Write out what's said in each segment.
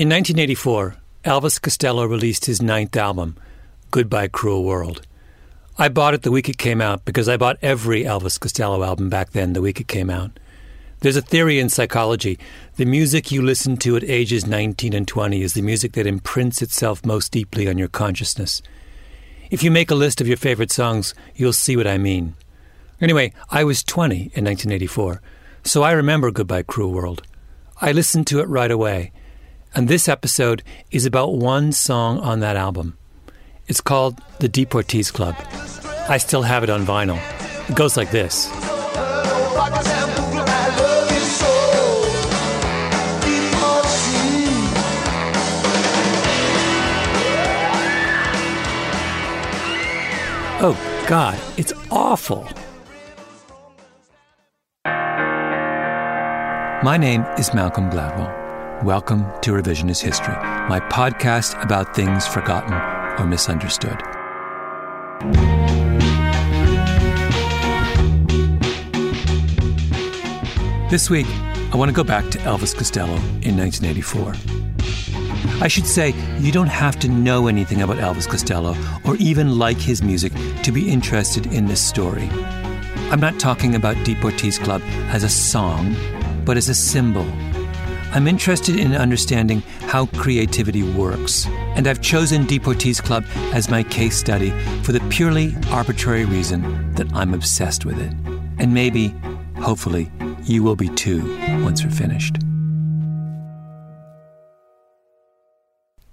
In 1984, Elvis Costello released his ninth album, Goodbye Cruel World. I bought it the week it came out because I bought every Elvis Costello album back then the week it came out. There's a theory in psychology the music you listen to at ages 19 and 20 is the music that imprints itself most deeply on your consciousness. If you make a list of your favorite songs, you'll see what I mean. Anyway, I was 20 in 1984, so I remember Goodbye Cruel World. I listened to it right away. And this episode is about one song on that album. It's called The Deportees Club. I still have it on vinyl. It goes like this. Oh, God, it's awful. My name is Malcolm Gladwell. Welcome to Revisionist History, my podcast about things forgotten or misunderstood. This week, I want to go back to Elvis Costello in 1984. I should say, you don't have to know anything about Elvis Costello or even like his music to be interested in this story. I'm not talking about Deportees Club as a song, but as a symbol. I'm interested in understanding how creativity works, and I've chosen Deportees Club as my case study for the purely arbitrary reason that I'm obsessed with it. And maybe, hopefully, you will be too once we're finished.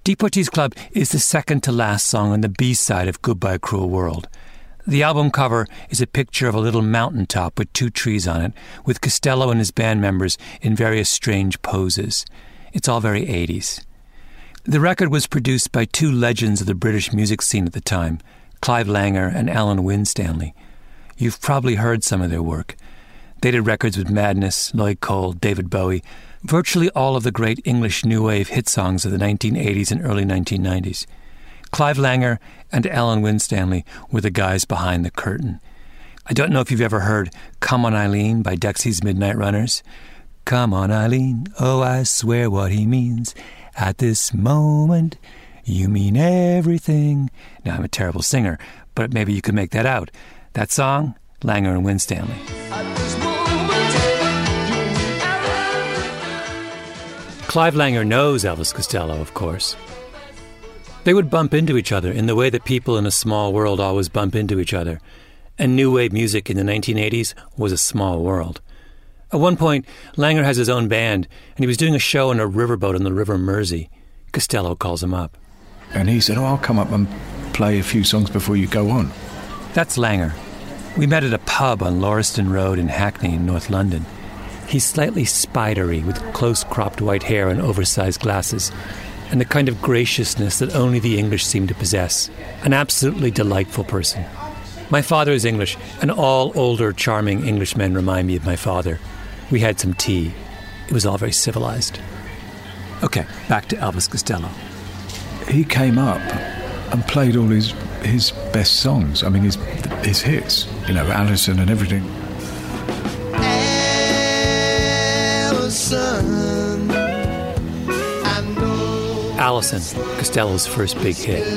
Deportees Club is the second to last song on the B side of Goodbye Cruel World. The album cover is a picture of a little mountaintop with two trees on it, with Costello and his band members in various strange poses. It's all very 80s. The record was produced by two legends of the British music scene at the time, Clive Langer and Alan Winstanley. You've probably heard some of their work. They did records with Madness, Lloyd Cole, David Bowie, virtually all of the great English new wave hit songs of the 1980s and early 1990s. Clive Langer and Alan Winstanley were the guys behind the curtain. I don't know if you've ever heard Come on Eileen by Dexy's Midnight Runners. Come on, Eileen, oh, I swear what he means. At this moment, you mean everything. Now, I'm a terrible singer, but maybe you could make that out. That song, Langer and Winstanley. Clive Langer knows Elvis Costello, of course. They would bump into each other in the way that people in a small world always bump into each other. And new wave music in the 1980s was a small world. At one point, Langer has his own band, and he was doing a show in a riverboat on the River Mersey. Costello calls him up. And he said, Oh, I'll come up and play a few songs before you go on. That's Langer. We met at a pub on Lauriston Road in Hackney, in North London. He's slightly spidery, with close cropped white hair and oversized glasses, and the kind of graciousness that only the English seem to possess. An absolutely delightful person. My father is English, and all older, charming Englishmen remind me of my father. We had some tea. It was all very civilized. Okay, back to Elvis Costello. He came up and played all his his best songs. I mean, his his hits. You know, Allison and everything. Alison, Alison, Costello's first big hit.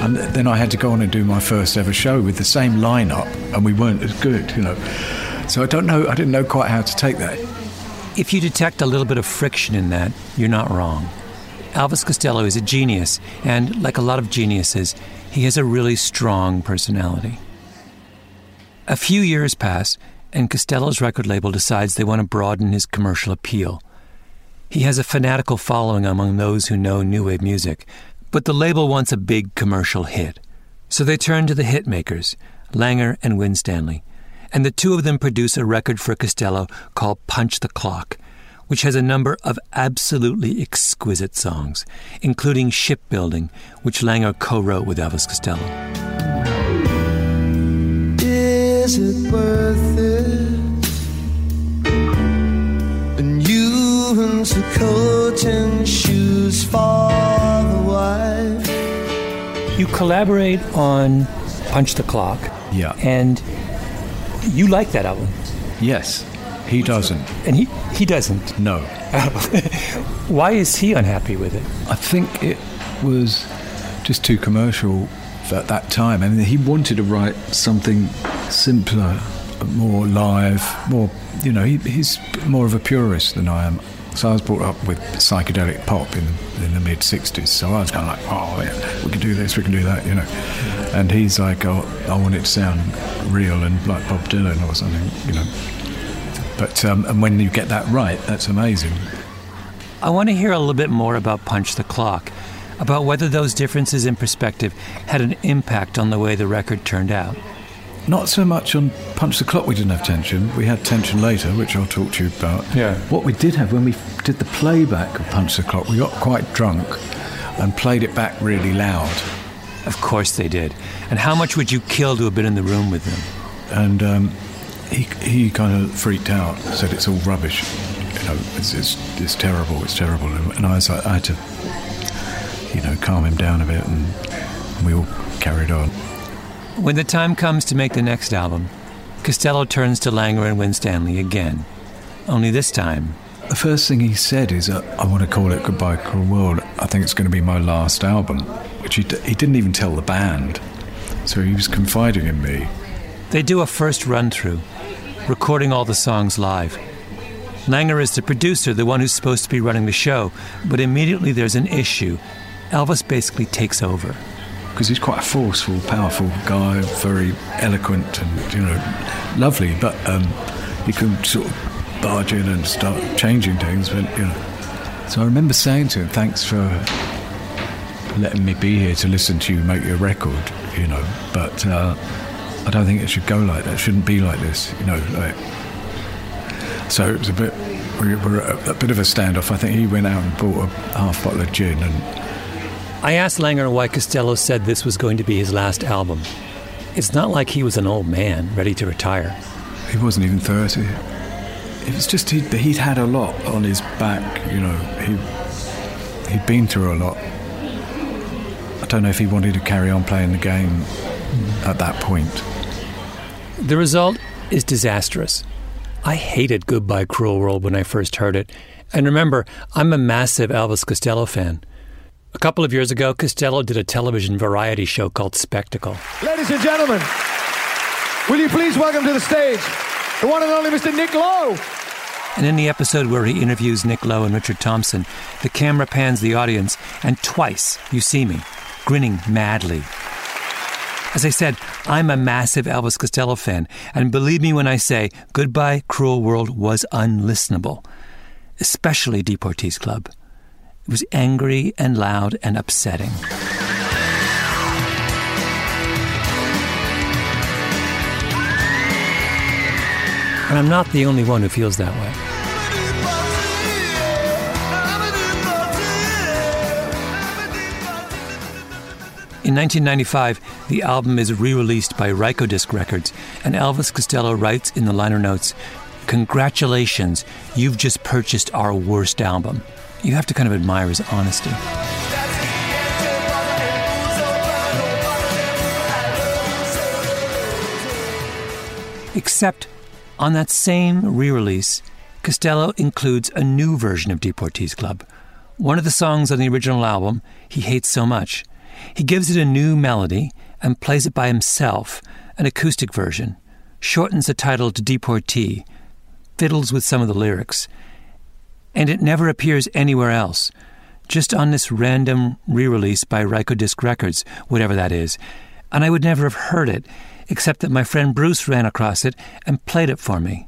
And then I had to go on and do my first ever show with the same lineup, and we weren't as good, you know. So I don't know, I didn't know quite how to take that. If you detect a little bit of friction in that, you're not wrong. Elvis Costello is a genius, and like a lot of geniuses, he has a really strong personality. A few years pass, and Costello's record label decides they want to broaden his commercial appeal. He has a fanatical following among those who know new wave music, but the label wants a big commercial hit. So they turn to the hit makers, Langer and Winstanley, and the two of them produce a record for Costello called Punch the Clock, which has a number of absolutely exquisite songs, including Shipbuilding, which Langer co wrote with Elvis Costello. Is it worth it? You into coat and shoes for you collaborate on Punch the Clock. Yeah. And you like that album. Yes. He doesn't. And he, he doesn't? No. Why is he unhappy with it? I think it was just too commercial at that time. I mean, he wanted to write something simpler, more live, more, you know, he, he's more of a purist than I am. So I was brought up with psychedelic pop in, in the mid 60s. So I was kind of like, oh, yeah, we can do this, we can do that, you know. And he's like, oh, I want it to sound real and like Bob Dylan or something, you know. But um, and when you get that right, that's amazing. I want to hear a little bit more about Punch the Clock, about whether those differences in perspective had an impact on the way the record turned out. Not so much on Punch the Clock, we didn't have tension. We had tension later, which I'll talk to you about. Yeah. What we did have when we did the playback of Punch the Clock, we got quite drunk and played it back really loud. Of course they did. And how much would you kill to have been in the room with them? And um, he, he kind of freaked out, said it's all rubbish. You know, it's, it's, it's terrible, it's terrible. And I was like, I had to, you know, calm him down a bit, and we all carried on. When the time comes to make the next album, Costello turns to Langer and Winstanley again. Only this time. The first thing he said is, uh, I want to call it Goodbye Cruel World. I think it's going to be my last album, which he, d- he didn't even tell the band. So he was confiding in me. They do a first run through, recording all the songs live. Langer is the producer, the one who's supposed to be running the show, but immediately there's an issue. Elvis basically takes over because he's quite a forceful, powerful guy, very eloquent and you know lovely. But um, he can sort of barge in and start changing things. But you know, so I remember saying to him, "Thanks for letting me be here to listen to you make your record." You know, but uh, I don't think it should go like that. It shouldn't be like this. You know, like. So it was a bit. We were a, a bit of a standoff. I think he went out and bought a half bottle of gin and I asked Langer why Costello said this was going to be his last album. It's not like he was an old man ready to retire. He wasn't even 30. It was just he'd, he'd had a lot on his back, you know. He, he'd been through a lot. I don't know if he wanted to carry on playing the game at that point. The result is disastrous. I hated Goodbye Cruel World when I first heard it. And remember, I'm a massive Elvis Costello fan. A couple of years ago, Costello did a television variety show called Spectacle. Ladies and gentlemen, Will you please welcome to the stage the one and only Mr. Nick Lowe? And in the episode where he interviews Nick Lowe and Richard Thompson, the camera pans the audience, and twice you see me, grinning madly. As I said, I'm a massive Elvis Costello fan, and believe me when I say Goodbye Cruel World was unlistenable, especially Deportees Club. It was angry and loud and upsetting. And I'm not the only one who feels that way. In 1995, the album is re released by Rykodisc Records, and Elvis Costello writes in the liner notes Congratulations, you've just purchased our worst album. You have to kind of admire his honesty. Except on that same re release, Costello includes a new version of Deportees Club. One of the songs on the original album he hates so much. He gives it a new melody and plays it by himself, an acoustic version, shortens the title to Deportee, fiddles with some of the lyrics, and it never appears anywhere else, just on this random re release by Rykodisc Records, whatever that is. And I would never have heard it except that my friend Bruce ran across it and played it for me.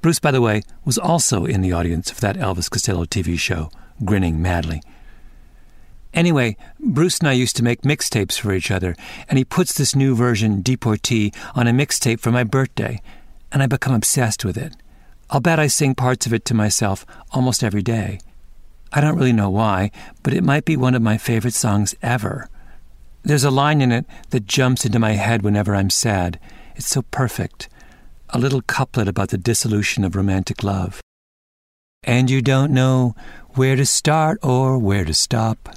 Bruce, by the way, was also in the audience for that Elvis Costello TV show, grinning madly. Anyway, Bruce and I used to make mixtapes for each other, and he puts this new version, Deportee, on a mixtape for my birthday, and I become obsessed with it. I'll bet I sing parts of it to myself almost every day. I don't really know why, but it might be one of my favorite songs ever. There's a line in it that jumps into my head whenever I'm sad. It's so perfect. A little couplet about the dissolution of romantic love. And you don't know where to start or where to stop.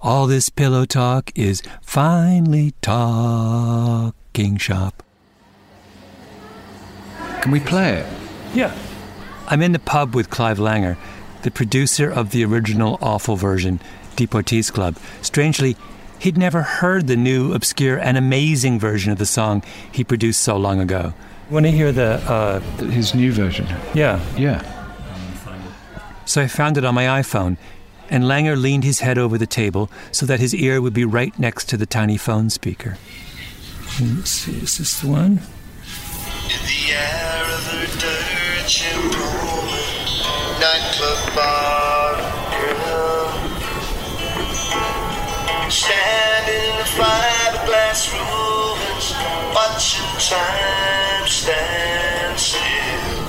All this pillow talk is finally talking shop. Can we play it? Yeah. I'm in the pub with Clive Langer, the producer of the original awful version, Deportees Club. Strangely, He'd never heard the new, obscure, and amazing version of the song he produced so long ago. Want to hear the. Uh, His new version? Yeah. Yeah. So I found it on my iPhone, and Langer leaned his head over the table so that his ear would be right next to the tiny phone speaker. Let's see, is this the one? Pullman nightclub bar girl. Standing in the fiberglass ruins. Watching time stand still.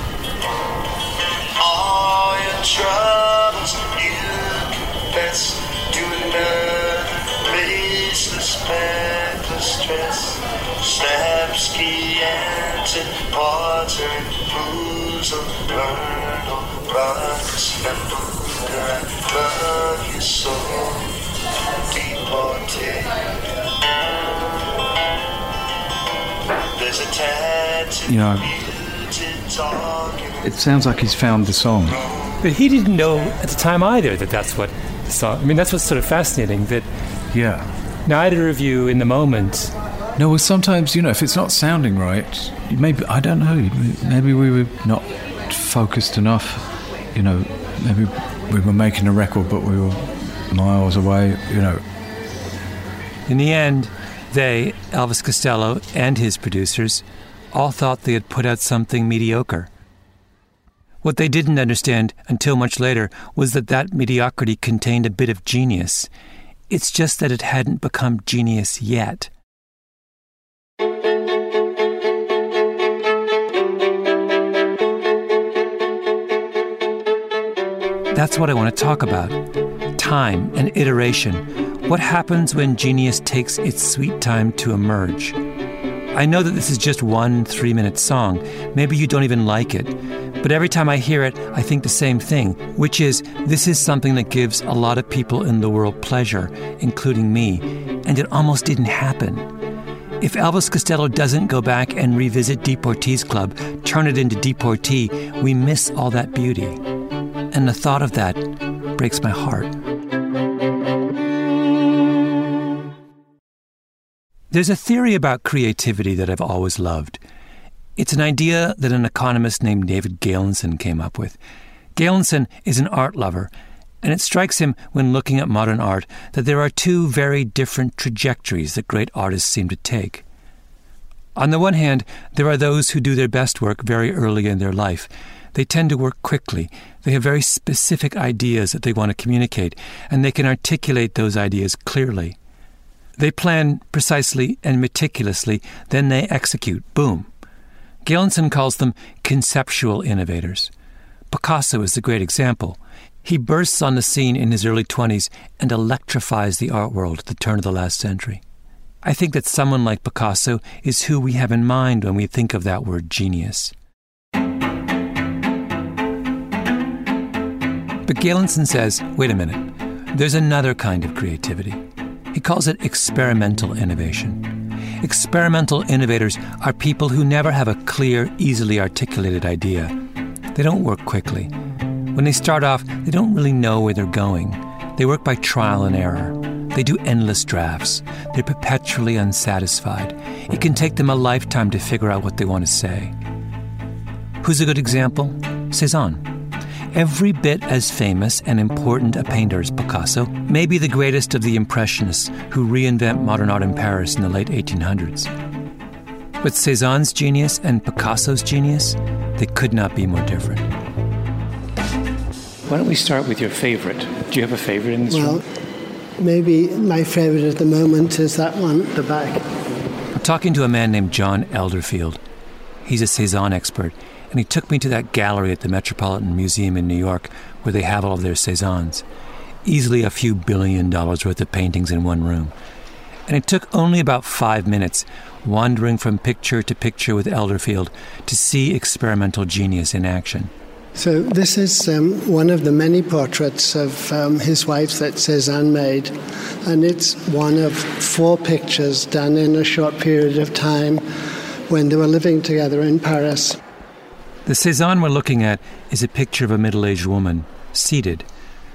All your troubles you confess. To another faceless backless dress Snapski and Porter Blues of Burn or Rocks I love you so deported There's a tattoo You know, It sounds like he's found the song. But he didn't know at the time either that that's what the song. I mean, that's what's sort of fascinating that Yeah. neither of you in the moment. No, well, sometimes, you know, if it's not sounding right, maybe, I don't know, maybe we were not focused enough. You know, maybe we were making a record, but we were miles away, you know. In the end, they, Elvis Costello and his producers, all thought they had put out something mediocre. What they didn't understand until much later was that that mediocrity contained a bit of genius. It's just that it hadn't become genius yet. That's what I want to talk about time and iteration. What happens when genius takes its sweet time to emerge? I know that this is just one three minute song. Maybe you don't even like it. But every time I hear it, I think the same thing, which is this is something that gives a lot of people in the world pleasure, including me. And it almost didn't happen. If Elvis Costello doesn't go back and revisit Deportees Club, turn it into Deportee, we miss all that beauty. And the thought of that breaks my heart. There's a theory about creativity that I've always loved. It's an idea that an economist named David Galenson came up with. Galenson is an art lover, and it strikes him when looking at modern art that there are two very different trajectories that great artists seem to take. On the one hand, there are those who do their best work very early in their life. They tend to work quickly. They have very specific ideas that they want to communicate, and they can articulate those ideas clearly. They plan precisely and meticulously, then they execute. Boom. Galenson calls them conceptual innovators. Picasso is the great example. He bursts on the scene in his early 20s and electrifies the art world at the turn of the last century. I think that someone like Picasso is who we have in mind when we think of that word genius. Galenson says wait a minute, there's another kind of creativity. He calls it experimental innovation. Experimental innovators are people who never have a clear, easily articulated idea. They don't work quickly. When they start off, they don't really know where they're going. They work by trial and error. They do endless drafts. They're perpetually unsatisfied. It can take them a lifetime to figure out what they want to say. Who's a good example? Cezanne. Every bit as famous and important a painter as Picasso, maybe the greatest of the Impressionists who reinvent modern art in Paris in the late 1800s. But Cezanne's genius and Picasso's genius, they could not be more different. Why don't we start with your favorite? Do you have a favorite in this Well, room? maybe my favorite at the moment is that one at the back. I'm talking to a man named John Elderfield. He's a Cezanne expert, and he took me to that gallery at the Metropolitan Museum in New York where they have all of their Cezannes. Easily a few billion dollars worth of paintings in one room. And it took only about five minutes, wandering from picture to picture with Elderfield, to see experimental genius in action. So this is um, one of the many portraits of um, his wife that Cézanne made, and it's one of four pictures done in a short period of time when they were living together in Paris. The Cezanne we're looking at is a picture of a middle aged woman, seated.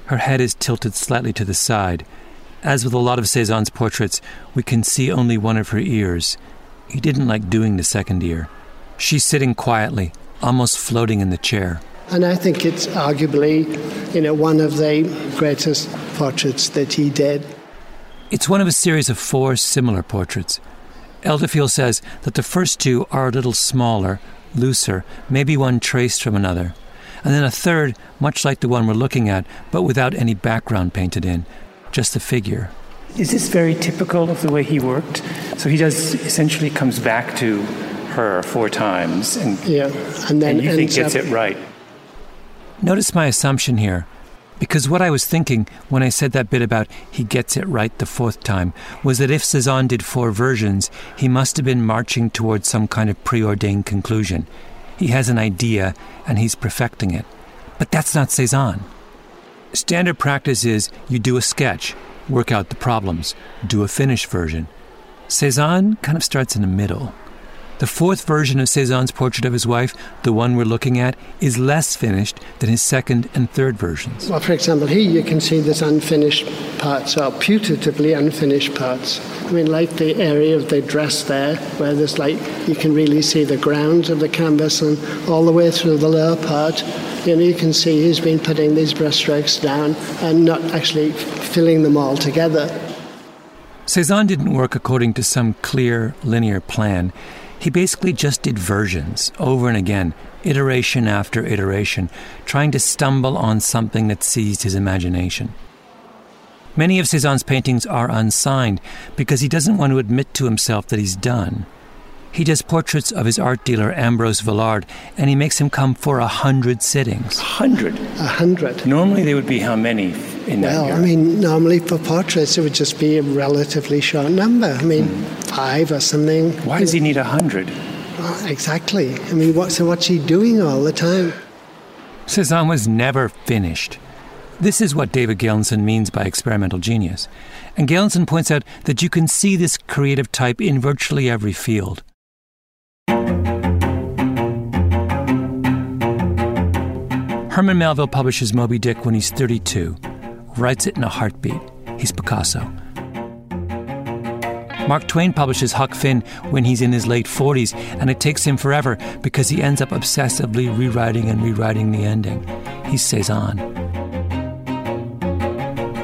Her head is tilted slightly to the side. As with a lot of Cezanne's portraits, we can see only one of her ears. He didn't like doing the second ear. She's sitting quietly, almost floating in the chair. And I think it's arguably, you know, one of the greatest portraits that he did. It's one of a series of four similar portraits. Elderfield says that the first two are a little smaller, looser, maybe one traced from another. And then a third, much like the one we're looking at, but without any background painted in, just the figure. Is this very typical of the way he worked? So he does essentially comes back to her four times, and, Yeah, and then and you think gets up- it right. Notice my assumption here, because what I was thinking when I said that bit about he gets it right the fourth time was that if Cezanne did four versions, he must have been marching towards some kind of preordained conclusion. He has an idea and he's perfecting it. But that's not Cezanne. Standard practice is you do a sketch, work out the problems, do a finished version. Cezanne kind of starts in the middle. The fourth version of Cezanne's portrait of his wife, the one we're looking at, is less finished than his second and third versions. Well, for example, here you can see there's unfinished parts, or putatively unfinished parts. I mean, like the area of the dress there, where there's like, you can really see the grounds of the canvas and all the way through the lower part. You know, you can see he's been putting these brushstrokes down and not actually filling them all together. Cezanne didn't work according to some clear, linear plan. He basically just did versions over and again, iteration after iteration, trying to stumble on something that seized his imagination. Many of Cezanne's paintings are unsigned because he doesn't want to admit to himself that he's done. He does portraits of his art dealer Ambrose Vollard, and he makes him come for a hundred sittings. A Hundred. A hundred. Normally they would be how many in that Well, year? I mean, normally for portraits it would just be a relatively short number. I mean, five or something. Why does he need a hundred? Well, exactly. I mean, what, so what's he doing all the time? Cezanne was never finished. This is what David Galenson means by experimental genius. And Galenson points out that you can see this creative type in virtually every field. Herman Melville publishes Moby Dick when he's 32, writes it in a heartbeat. He's Picasso. Mark Twain publishes Huck Finn when he's in his late 40s, and it takes him forever because he ends up obsessively rewriting and rewriting the ending. He Cezanne.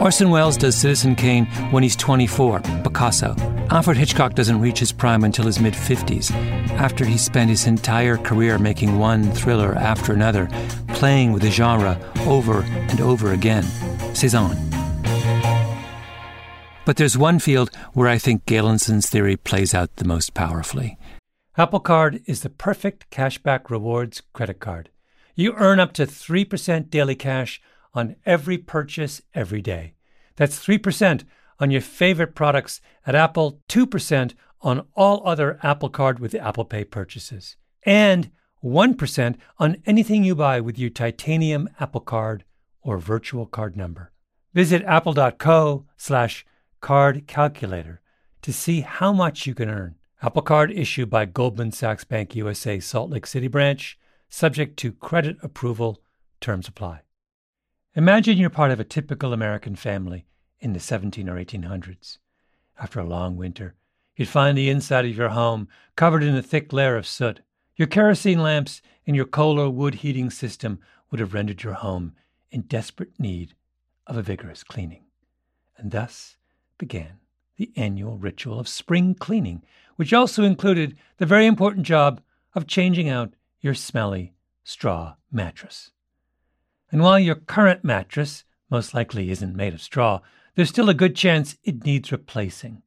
Orson Welles does Citizen Kane when he's 24, Picasso. Alfred Hitchcock doesn't reach his prime until his mid 50s, after he spent his entire career making one thriller after another, playing with the genre over and over again. Cezanne. But there's one field where I think Galenson's theory plays out the most powerfully. Apple Card is the perfect cashback rewards credit card. You earn up to 3% daily cash on every purchase every day. That's 3% on your favorite products at Apple, 2% on all other Apple Card with Apple Pay purchases, and 1% on anything you buy with your titanium Apple Card or virtual card number. Visit apple.co slash card calculator to see how much you can earn. Apple Card issued by Goldman Sachs Bank USA Salt Lake City branch, subject to credit approval, terms apply. Imagine you're part of a typical American family in the 17 or 1800s. After a long winter, you'd find the inside of your home covered in a thick layer of soot. Your kerosene lamps and your coal or wood heating system would have rendered your home in desperate need of a vigorous cleaning. And thus began the annual ritual of spring cleaning, which also included the very important job of changing out your smelly straw mattress. And while your current mattress most likely isn't made of straw, there's still a good chance it needs replacing.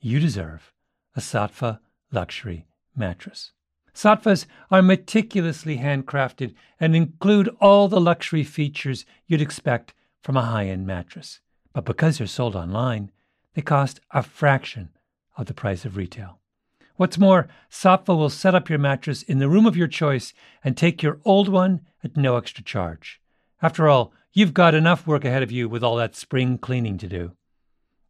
You deserve a Saatva luxury mattress. Saatvas are meticulously handcrafted and include all the luxury features you'd expect from a high end mattress. But because they're sold online, they cost a fraction of the price of retail. What's more, Saatva will set up your mattress in the room of your choice and take your old one at no extra charge. After all, you've got enough work ahead of you with all that spring cleaning to do.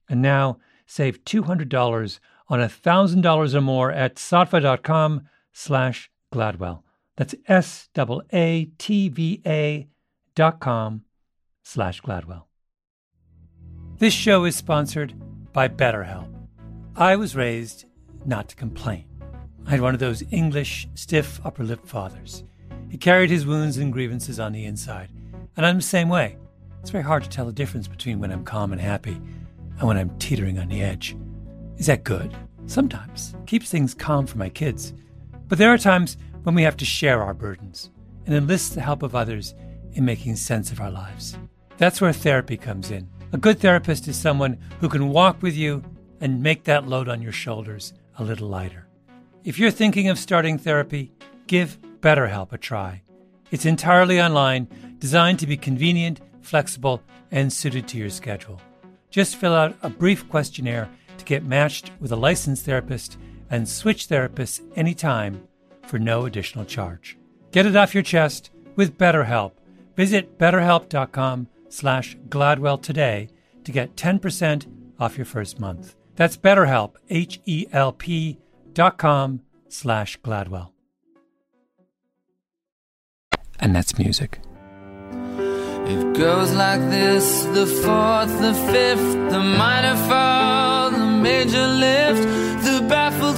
And now, save $200 on $1,000 or more at saatva.com slash Gladwell. That's S-A-A-T-V-A dot com slash Gladwell. This show is sponsored by BetterHelp. I was raised not to complain. I had one of those English, stiff upper lip fathers. He carried his wounds and grievances on the inside and I'm the same way. It's very hard to tell the difference between when I'm calm and happy and when I'm teetering on the edge. Is that good? Sometimes. Keeps things calm for my kids. But there are times when we have to share our burdens and enlist the help of others in making sense of our lives. That's where therapy comes in. A good therapist is someone who can walk with you and make that load on your shoulders a little lighter. If you're thinking of starting therapy, give BetterHelp a try. It's entirely online, designed to be convenient, flexible, and suited to your schedule. Just fill out a brief questionnaire to get matched with a licensed therapist and switch therapists anytime for no additional charge. Get it off your chest with BetterHelp. Visit betterhelp.com slash Gladwell today to get 10% off your first month. That's BetterHelp, H-E-L-P dot com slash Gladwell. And that's music. It goes like this the fourth, the fifth, the minor fall, the major lift, the baffled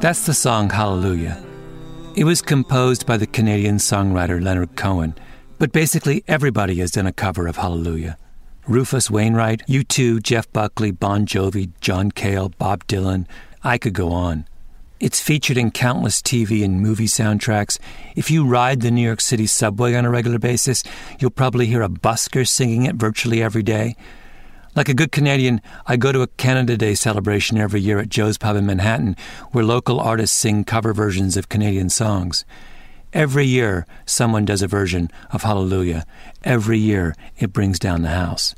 That's the song Hallelujah. It was composed by the Canadian songwriter Leonard Cohen but basically, everybody has done a cover of Hallelujah. Rufus Wainwright, U2, Jeff Buckley, Bon Jovi, John Cale, Bob Dylan. I could go on. It's featured in countless TV and movie soundtracks. If you ride the New York City subway on a regular basis, you'll probably hear a busker singing it virtually every day. Like a good Canadian, I go to a Canada Day celebration every year at Joe's Pub in Manhattan, where local artists sing cover versions of Canadian songs. Every year, someone does a version of Hallelujah. Every year, it brings down the house.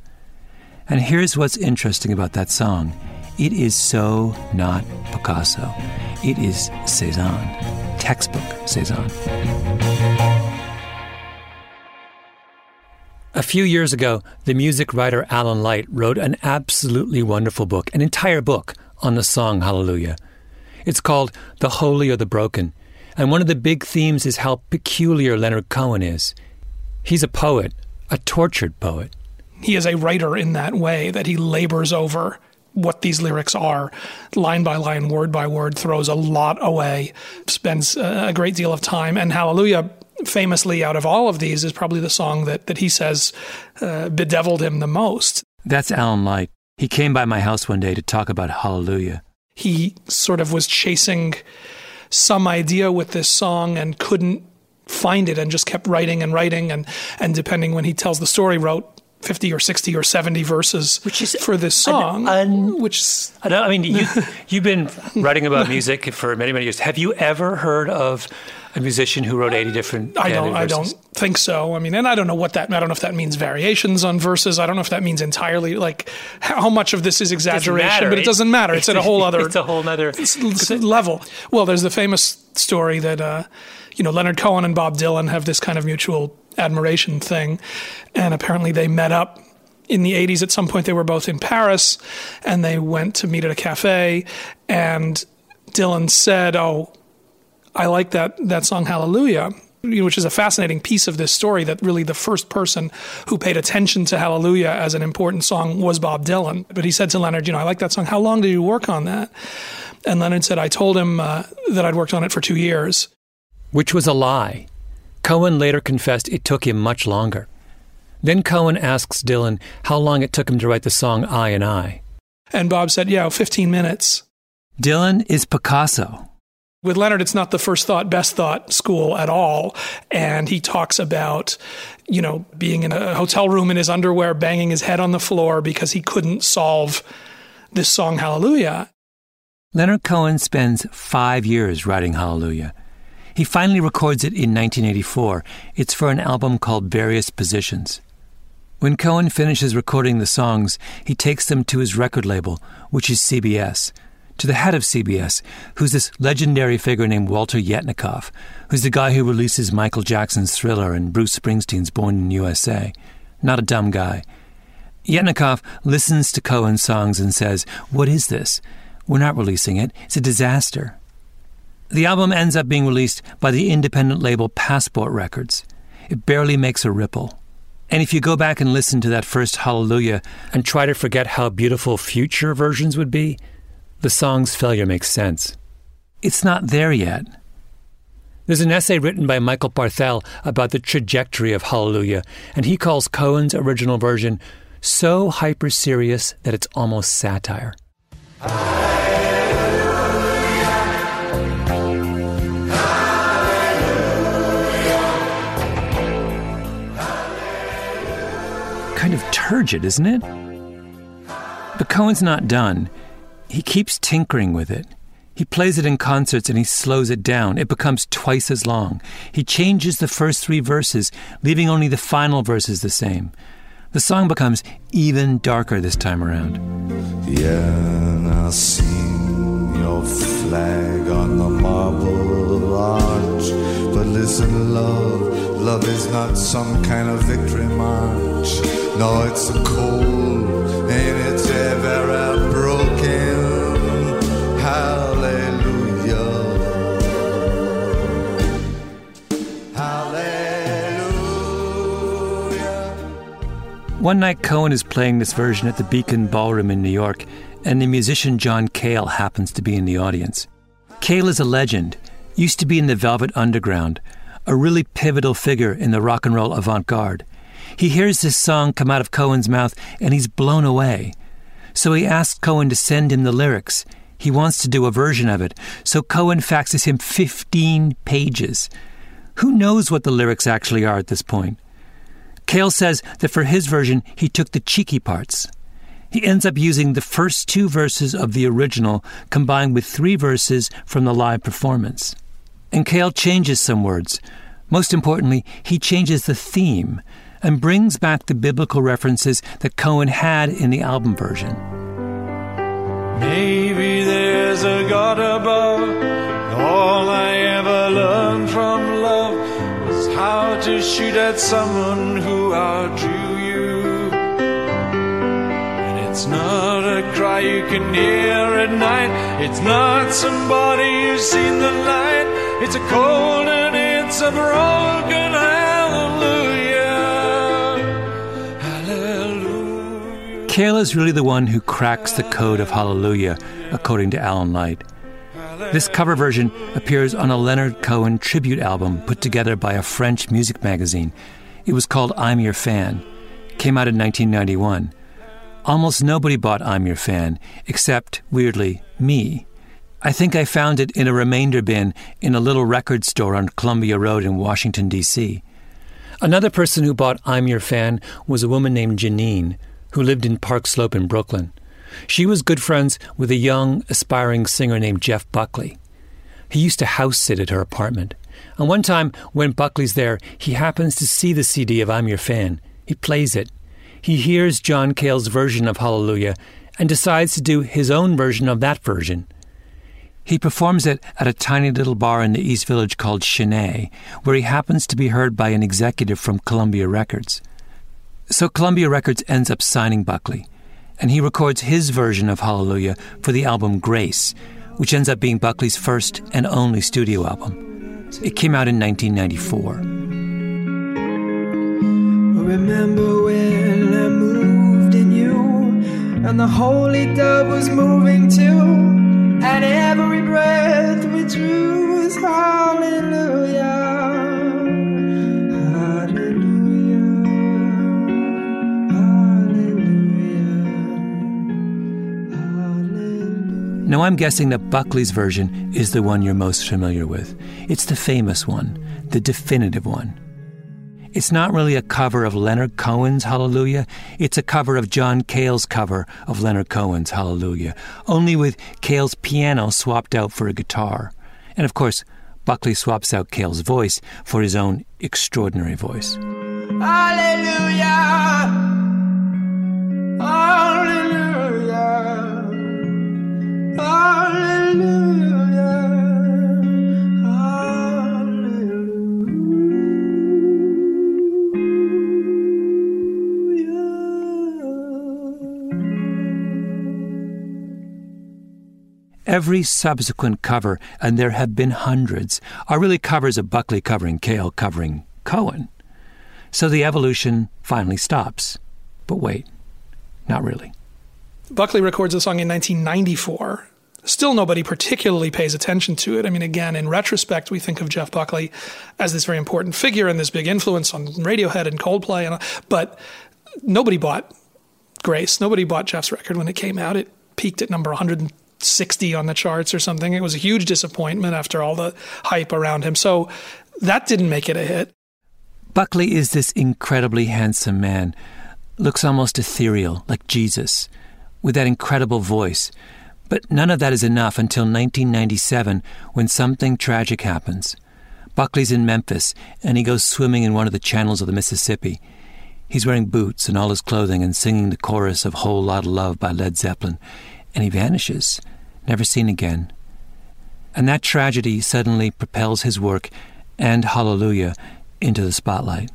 And here's what's interesting about that song it is so not Picasso. It is Cezanne, textbook Cezanne. A few years ago, the music writer Alan Light wrote an absolutely wonderful book, an entire book, on the song Hallelujah. It's called The Holy or the Broken, and one of the big themes is how peculiar Leonard Cohen is. He's a poet, a tortured poet. He is a writer in that way that he labors over what these lyrics are, line by line, word by word, throws a lot away, spends uh, a great deal of time. And Hallelujah, famously, out of all of these, is probably the song that, that he says uh, bedeviled him the most. That's Alan Light. He came by my house one day to talk about Hallelujah. He sort of was chasing some idea with this song and couldn't find it and just kept writing and writing and and depending when he tells the story wrote 50 or 60 or 70 verses which is for this song un- which is, I, know, I mean you you've been writing about music for many many years have you ever heard of a musician who wrote 80 different I don't I verses? don't think so I mean and I don't know what that I don't know if that means variations on verses I don't know if that means entirely like how much of this is exaggeration matter. but it doesn't matter it's at a whole other it's a whole other level. Well, there's the famous story that uh, you know Leonard Cohen and Bob Dylan have this kind of mutual admiration thing, and apparently they met up in the 80s. At some point, they were both in Paris, and they went to meet at a cafe, and Dylan said, "Oh, I like that that song Hallelujah." Which is a fascinating piece of this story that really the first person who paid attention to Hallelujah as an important song was Bob Dylan. But he said to Leonard, You know, I like that song. How long did you work on that? And Leonard said, I told him uh, that I'd worked on it for two years. which was a lie. Cohen later confessed it took him much longer. Then Cohen asks Dylan how long it took him to write the song I and I. And Bob said, Yeah, 15 minutes. Dylan is Picasso. With Leonard, it's not the first thought, best thought school at all. And he talks about, you know, being in a hotel room in his underwear, banging his head on the floor because he couldn't solve this song, Hallelujah. Leonard Cohen spends five years writing Hallelujah. He finally records it in 1984. It's for an album called Various Positions. When Cohen finishes recording the songs, he takes them to his record label, which is CBS, to the head of CBS, who's this legendary figure named Walter Yetnikoff, who's the guy who releases Michael Jackson's Thriller and Bruce Springsteen's Born in USA. Not a dumb guy. Yetnikoff listens to Cohen's songs and says, What is this? We're not releasing it. It's a disaster. The album ends up being released by the independent label Passport Records. It barely makes a ripple. And if you go back and listen to that first Hallelujah and try to forget how beautiful future versions would be, the song's failure makes sense. It's not there yet. There's an essay written by Michael Barthel about the trajectory of Hallelujah, and he calls Cohen's original version so hyper serious that it's almost satire. Kind of turgid, isn't it? But Cohen's not done. He keeps tinkering with it. He plays it in concerts and he slows it down. It becomes twice as long. He changes the first three verses, leaving only the final verses the same. The song becomes even darker this time around. Yeah, I seen your flag on the marble arch. But listen, love, love is not some kind of victory march. No, it's a cold, and it's ever broken. One night, Cohen is playing this version at the Beacon Ballroom in New York, and the musician John Cale happens to be in the audience. Cale is a legend, used to be in the Velvet Underground, a really pivotal figure in the rock and roll avant garde. He hears this song come out of Cohen's mouth and he's blown away. So he asks Cohen to send him the lyrics. He wants to do a version of it, so Cohen faxes him 15 pages. Who knows what the lyrics actually are at this point? Cale says that for his version, he took the cheeky parts. He ends up using the first two verses of the original combined with three verses from the live performance. And Cale changes some words. Most importantly, he changes the theme and brings back the biblical references that Cohen had in the album version. Maybe there's a God above. All I ever learned from love was to shoot at someone who outdrew you. And it's not a cry you can hear at night. It's not somebody who's seen the light. It's a cold and it's a broken hallelujah. Hallelujah. Cale is really the one who cracks the code of Hallelujah, according to Alan Light. This cover version appears on a Leonard Cohen tribute album put together by a French music magazine. It was called I'm Your Fan. Came out in 1991. Almost nobody bought I'm Your Fan, except, weirdly, me. I think I found it in a remainder bin in a little record store on Columbia Road in Washington, D.C. Another person who bought I'm Your Fan was a woman named Janine, who lived in Park Slope in Brooklyn. She was good friends with a young, aspiring singer named Jeff Buckley. He used to house sit at her apartment. And one time, when Buckley's there, he happens to see the CD of I'm Your Fan. He plays it. He hears John Cale's version of Hallelujah and decides to do his own version of that version. He performs it at a tiny little bar in the East Village called Sin-é, where he happens to be heard by an executive from Columbia Records. So Columbia Records ends up signing Buckley, and he records his version of Hallelujah for the album Grace, which ends up being Buckley's first and only studio album. It came out in 1994. Remember when I moved in you, and the holy dove was moving too, and every breath we drew was hallelujah. Now, I'm guessing that Buckley's version is the one you're most familiar with. It's the famous one, the definitive one. It's not really a cover of Leonard Cohen's Hallelujah, it's a cover of John Cale's cover of Leonard Cohen's Hallelujah, only with Cale's piano swapped out for a guitar. And of course, Buckley swaps out Cale's voice for his own extraordinary voice. Hallelujah! Hallelujah! Every subsequent cover, and there have been hundreds, are really covers of Buckley covering Cale covering Cohen. So the evolution finally stops. But wait, not really. Buckley records the song in 1994. Still, nobody particularly pays attention to it. I mean, again, in retrospect, we think of Jeff Buckley as this very important figure and this big influence on Radiohead and Coldplay, and, but nobody bought Grace. Nobody bought Jeff's record when it came out. It peaked at number 160 on the charts or something. It was a huge disappointment after all the hype around him. So that didn't make it a hit. Buckley is this incredibly handsome man, looks almost ethereal, like Jesus, with that incredible voice. But none of that is enough until 1997 when something tragic happens. Buckley's in Memphis and he goes swimming in one of the channels of the Mississippi. He's wearing boots and all his clothing and singing the chorus of Whole Lot of Love by Led Zeppelin, and he vanishes, never seen again. And that tragedy suddenly propels his work and Hallelujah into the spotlight.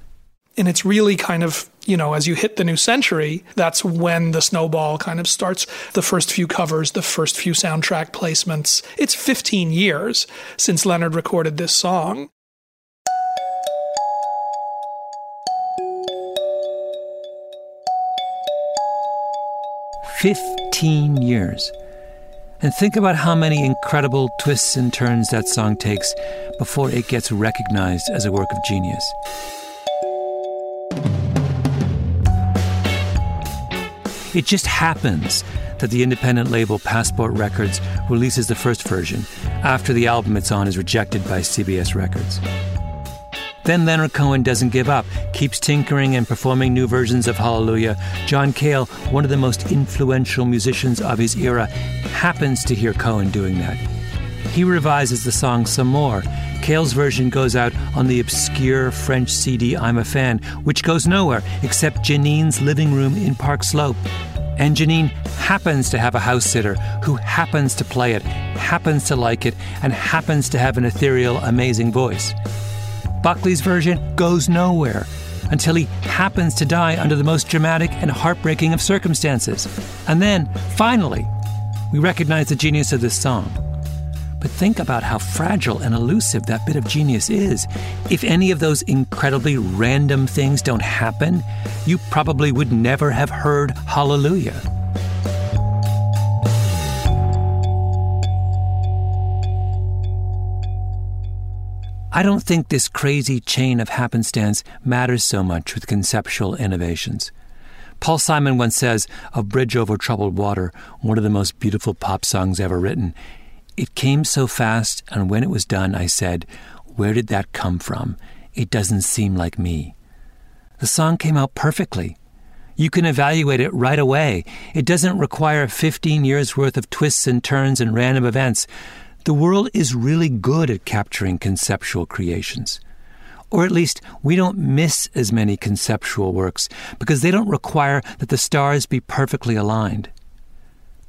And it's really kind of, you know, as you hit the new century, that's when the snowball kind of starts. The first few covers, the first few soundtrack placements. It's 15 years since Leonard recorded this song. Fifteen years. And think about how many incredible twists and turns that song takes before it gets recognized as a work of genius. It just happens that the independent label Passport Records releases the first version after the album it's on is rejected by CBS Records. Then Leonard Cohen doesn't give up, keeps tinkering and performing new versions of Hallelujah. John Cale, one of the most influential musicians of his era, happens to hear Cohen doing that. He revises the song some more. Cale's version goes out on the obscure French CD I'm a Fan, which goes nowhere except Janine's living room in Park Slope. And Janine happens to have a house sitter who happens to play it, happens to like it, and happens to have an ethereal, amazing voice. Buckley's version goes nowhere. until he happens to die under the most dramatic and heartbreaking of circumstances. And then, finally, we recognize the genius of this song. But think about how fragile and elusive that bit of genius is. If any of those incredibly random things don't happen, you probably would never have heard Hallelujah. I don't think this crazy chain of happenstance matters so much with conceptual innovations. Paul Simon once says of Bridge Over Troubled Water, one of the most beautiful pop songs ever written, it came so fast, and when it was done, I said, Where did that come from? It doesn't seem like me. The song came out perfectly. You can evaluate it right away. It doesn't require 15 years' worth of twists and turns and random events. The world is really good at capturing conceptual creations. Or at least we don't miss as many conceptual works because they don't require that the stars be perfectly aligned.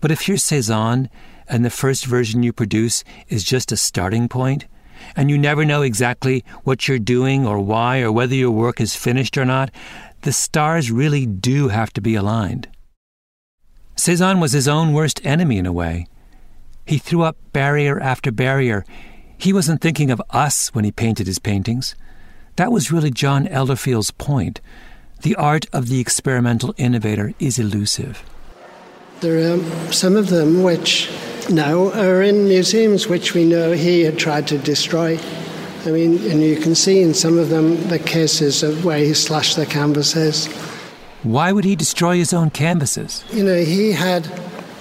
But if you're Cezanne and the first version you produce is just a starting point, and you never know exactly what you're doing or why or whether your work is finished or not, the stars really do have to be aligned. Cezanne was his own worst enemy in a way. He threw up barrier after barrier. He wasn't thinking of us when he painted his paintings. That was really John Elderfield's point. The art of the experimental innovator is elusive. There are some of them which now are in museums which we know he had tried to destroy. I mean, and you can see in some of them the cases of where he slashed the canvases. Why would he destroy his own canvases? You know, he had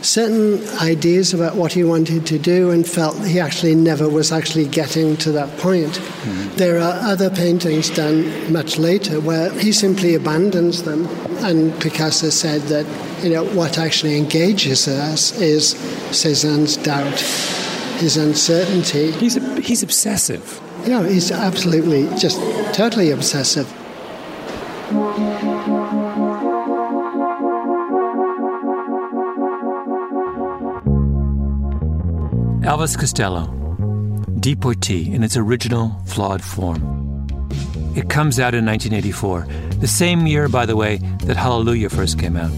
certain ideas about what he wanted to do and felt he actually never was actually getting to that point. Mm-hmm. There are other paintings done much later where he simply abandons them. And Picasso said that, you know, what actually engages us is Cezanne's doubt, his uncertainty. He's, a, he's obsessive. You know, he's absolutely just totally obsessive. Elvis Costello, Deportee in its original flawed form. It comes out in 1984, the same year, by the way, that Hallelujah first came out.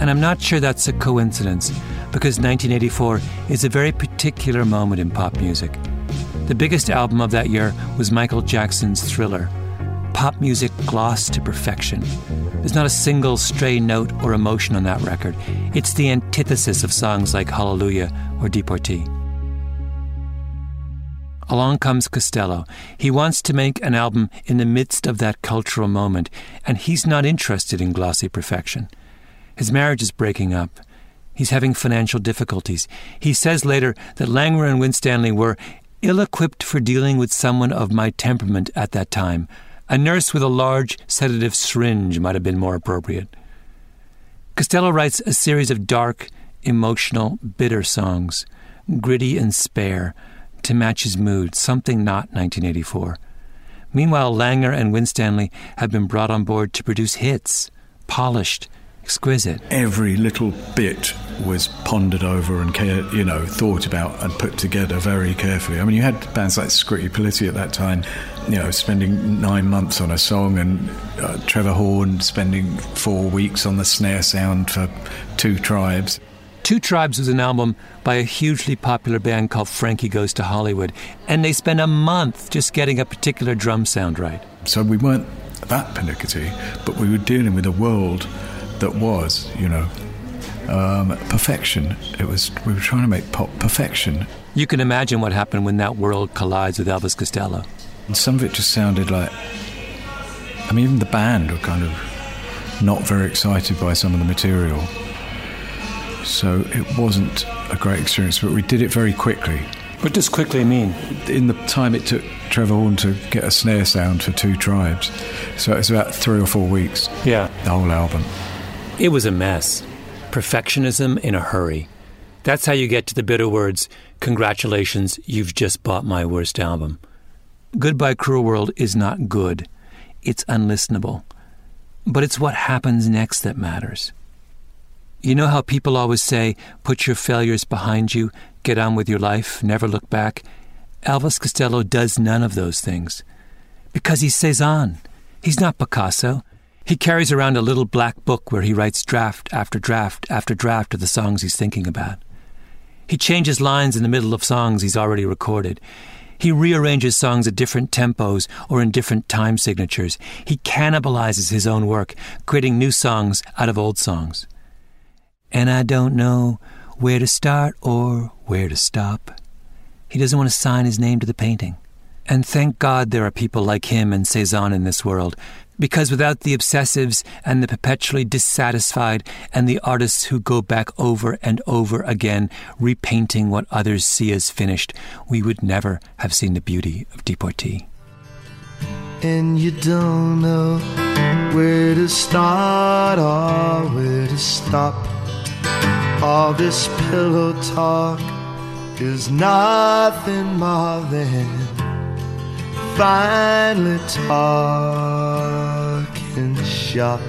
And I'm not sure that's a coincidence, because 1984 is a very particular moment in pop music. The biggest album of that year was Michael Jackson's Thriller. Pop music glossed to perfection. There's not a single stray note or emotion on that record. It's the antithesis of songs like Hallelujah or Deportee. Along comes Costello. He wants to make an album in the midst of that cultural moment, and he's not interested in glossy perfection. His marriage is breaking up. He's having financial difficulties. He says later that Langer and Winstanley were ill equipped for dealing with someone of my temperament at that time. A nurse with a large sedative syringe might have been more appropriate. Costello writes a series of dark, emotional, bitter songs, gritty and spare to match his mood, something not 1984. Meanwhile, Langer and Winstanley have been brought on board to produce hits, polished, exquisite. Every little bit was pondered over and you know thought about and put together very carefully. I mean, you had bands like Scritti Politti at that time, you know, spending nine months on a song, and uh, Trevor Horn spending four weeks on the snare sound for Two Tribes. Two Tribes was an album by a hugely popular band called Frankie Goes to Hollywood, and they spent a month just getting a particular drum sound right. So we weren't that pernickety, but we were dealing with a world that was, you know, um, perfection. It was we were trying to make pop perfection. You can imagine what happened when that world collides with Elvis Costello. And some of it just sounded like. I mean, even the band were kind of not very excited by some of the material. So it wasn't a great experience, but we did it very quickly. What does quickly mean? In the time it took Trevor Horn to get a snare sound for two tribes, so it was about three or four weeks. Yeah. The whole album. It was a mess. Perfectionism in a hurry. That's how you get to the bitter words, Congratulations, you've just bought my worst album. Goodbye Cruel World is not good. It's unlistenable. But it's what happens next that matters. You know how people always say, put your failures behind you, get on with your life, never look back? Elvis Costello does none of those things. Because he's Cezanne. He's not Picasso. He carries around a little black book where he writes draft after draft after draft of the songs he's thinking about. He changes lines in the middle of songs he's already recorded. He rearranges songs at different tempos or in different time signatures. He cannibalizes his own work, creating new songs out of old songs. And I don't know where to start or where to stop. He doesn't want to sign his name to the painting. And thank God there are people like him and Cezanne in this world, because without the obsessives and the perpetually dissatisfied and the artists who go back over and over again, repainting what others see as finished, we would never have seen the beauty of Deportee. And you don't know where to start or where to stop. All this pillow talk is nothing more than finally talking shop.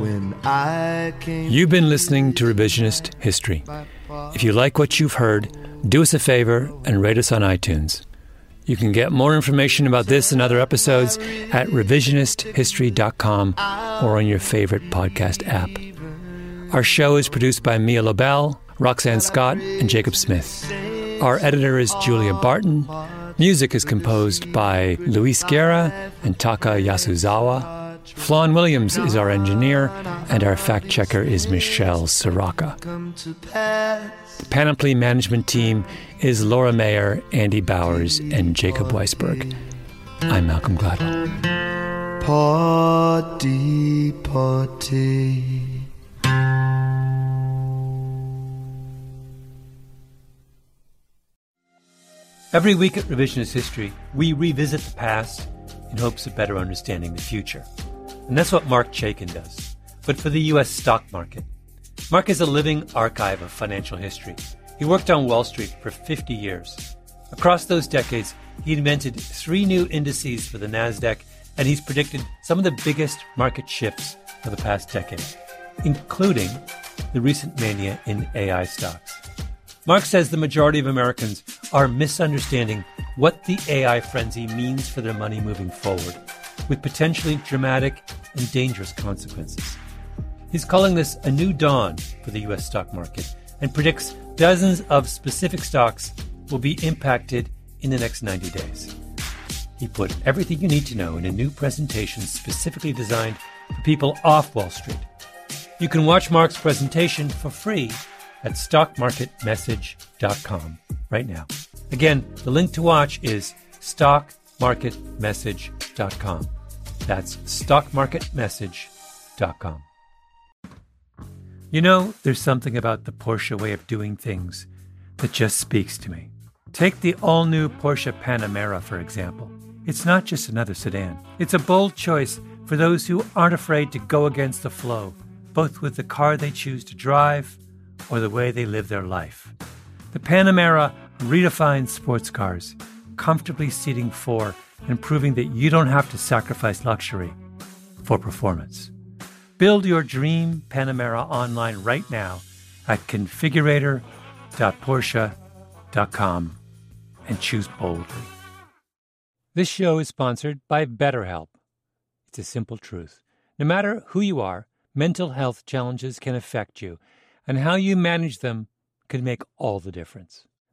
When I came You've been listening to Revisionist History. If you like what you've heard, do us a favor and rate us on iTunes. You can get more information about this and other episodes at revisionisthistory.com or on your favorite podcast app. Our show is produced by Mia Lobel, Roxanne Scott, and Jacob Smith. Our editor is Julia Barton. Music is composed by Luis Guerra and Taka Yasuzawa. Flawn Williams is our engineer, and our fact checker is Michelle Ciarrocca. The Panoply management team is Laura Mayer, Andy Bowers, and Jacob Weisberg. I'm Malcolm Gladwell. Party, party. Every week at Revisionist History, we revisit the past in hopes of better understanding the future. And that's what Marc Chaikin does, but for the U.S. stock market. Marc is a living archive of financial history. He worked on Wall Street for 50 years. Across those decades, he invented three new indices for the NASDAQ, and he's predicted some of the biggest market shifts of the past decade, including the recent mania in AI stocks. Marc says the majority of Americans are misunderstanding what the AI frenzy means for their money moving forward, with potentially dramatic and dangerous consequences. He's calling this a new dawn for the U.S. stock market and predicts dozens of specific stocks will be impacted in the next 90 days. He put everything you need to know in a new presentation specifically designed for people off Wall Street. You can watch Marc's presentation for free at stockmarketmessage.com right now. Again, the link to watch is stockmarketmessage.com. That's stockmarketmessage.com. You know, there's something about the Porsche way of doing things that just speaks to me. Take the all new Porsche Panamera, for example. It's not just another sedan, it's a bold choice for those who aren't afraid to go against the flow, both with the car they choose to drive or the way they live their life. The Panamera redefines sports cars, comfortably seating four and proving that you don't have to sacrifice luxury for performance. Build your dream Panamera online right now at configurator.porsche.com and choose boldly. This show is sponsored by BetterHelp. It's a simple truth. No matter who you are, mental health challenges can affect you, and how you manage them can make all the difference.